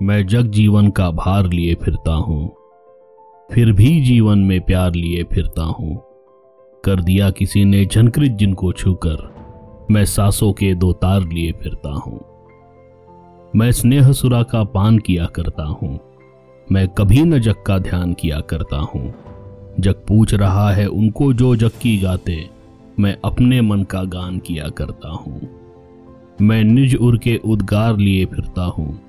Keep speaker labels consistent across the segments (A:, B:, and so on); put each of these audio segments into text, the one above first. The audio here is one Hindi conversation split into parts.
A: मैं जग जीवन का भार लिए फिरता हूँ, फिर भी जीवन में प्यार लिए फिरता हूँ। कर दिया किसी ने झनकृत जिनको छूकर, मैं सासों के दो तार लिए फिरता हूँ। मैं स्नेह सुरा का पान किया करता हूँ, मैं कभी न जग का ध्यान किया करता हूँ। जग पूछ रहा है उनको जो जग की गाते, मैं अपने मन का गान किया करता हूँ। मैं निज उर के उद्गार लिए फिरता हूँ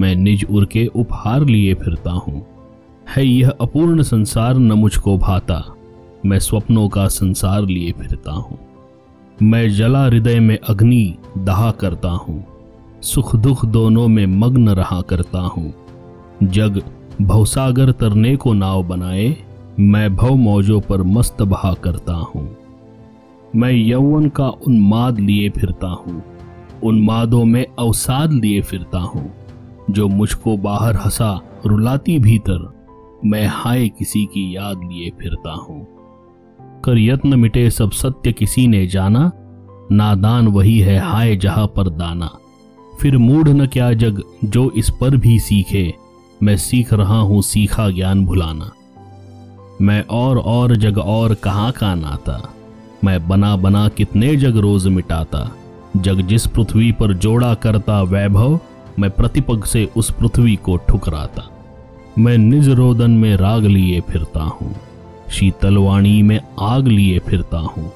A: मैं निज उर के उपहार लिए फिरता हूँ। है यह अपूर्ण संसार न मुझको भाता। मैं स्वप्नों का संसार लिए फिरता हूँ। मैं जला हृदय में अग्नि दहा करता हूँ। सुख दुख दोनों में मग्न रहा करता हूँ। जग भवसागर तरने को नाव बनाए, मैं भव मौजों पर मस्त बहा करता हूँ। मैं यौवन का उन्माद लिए फिरता हूँ। उन्मादों में अवसाद लिए फिरता हूँ। जो मुझको बाहर हंसा रुलाती भीतर, मैं हाय किसी की याद लिए फिरता हूँ। कर यत्न मिटे सब सत्य किसी ने जाना, नादान वही है हाय जहाँ पर दाना। फिर मूढ़ न क्या जग जो इस पर भी सीखे, मैं सीख रहा हूँ सीखा ज्ञान भुलाना। मैं और और जग और कहाँ का नाता, मैं बना बना कितने जग रोज मिटाता। जग जिस पृथ्वी पर जोड़ा करता वैभव मैं प्रतिपग से उस पृथ्वी को ठुकराता। मैं निज रोदन में राग लिए फिरता हूँ। शीतलवाणी में आग लिए फिरता हूँ।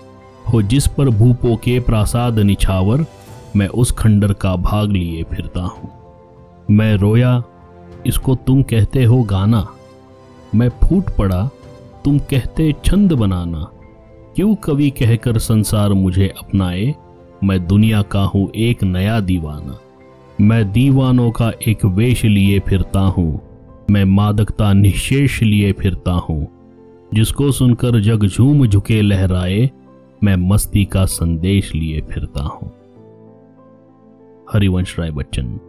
A: हो जिस पर भूपो के प्रासाद निछावर, मैं उस खंडर का भाग लिए फिरता हूँ। मैं रोया, इसको तुम कहते हो गाना। मैं फूट पड़ा, तुम कहते छंद बनाना। क्यों कवि कहकर संसार मुझे अपनाए? मैं दुनिया का हूँ एक नया दीवाना। मैं दीवानों का एक वेश लिए फिरता हूँ। मैं मादकता निशेष लिए फिरता हूँ। जिसको सुनकर जग झूम झुके लहराए, मैं मस्ती का संदेश लिए फिरता हूँ। हरिवंश राय बच्चन।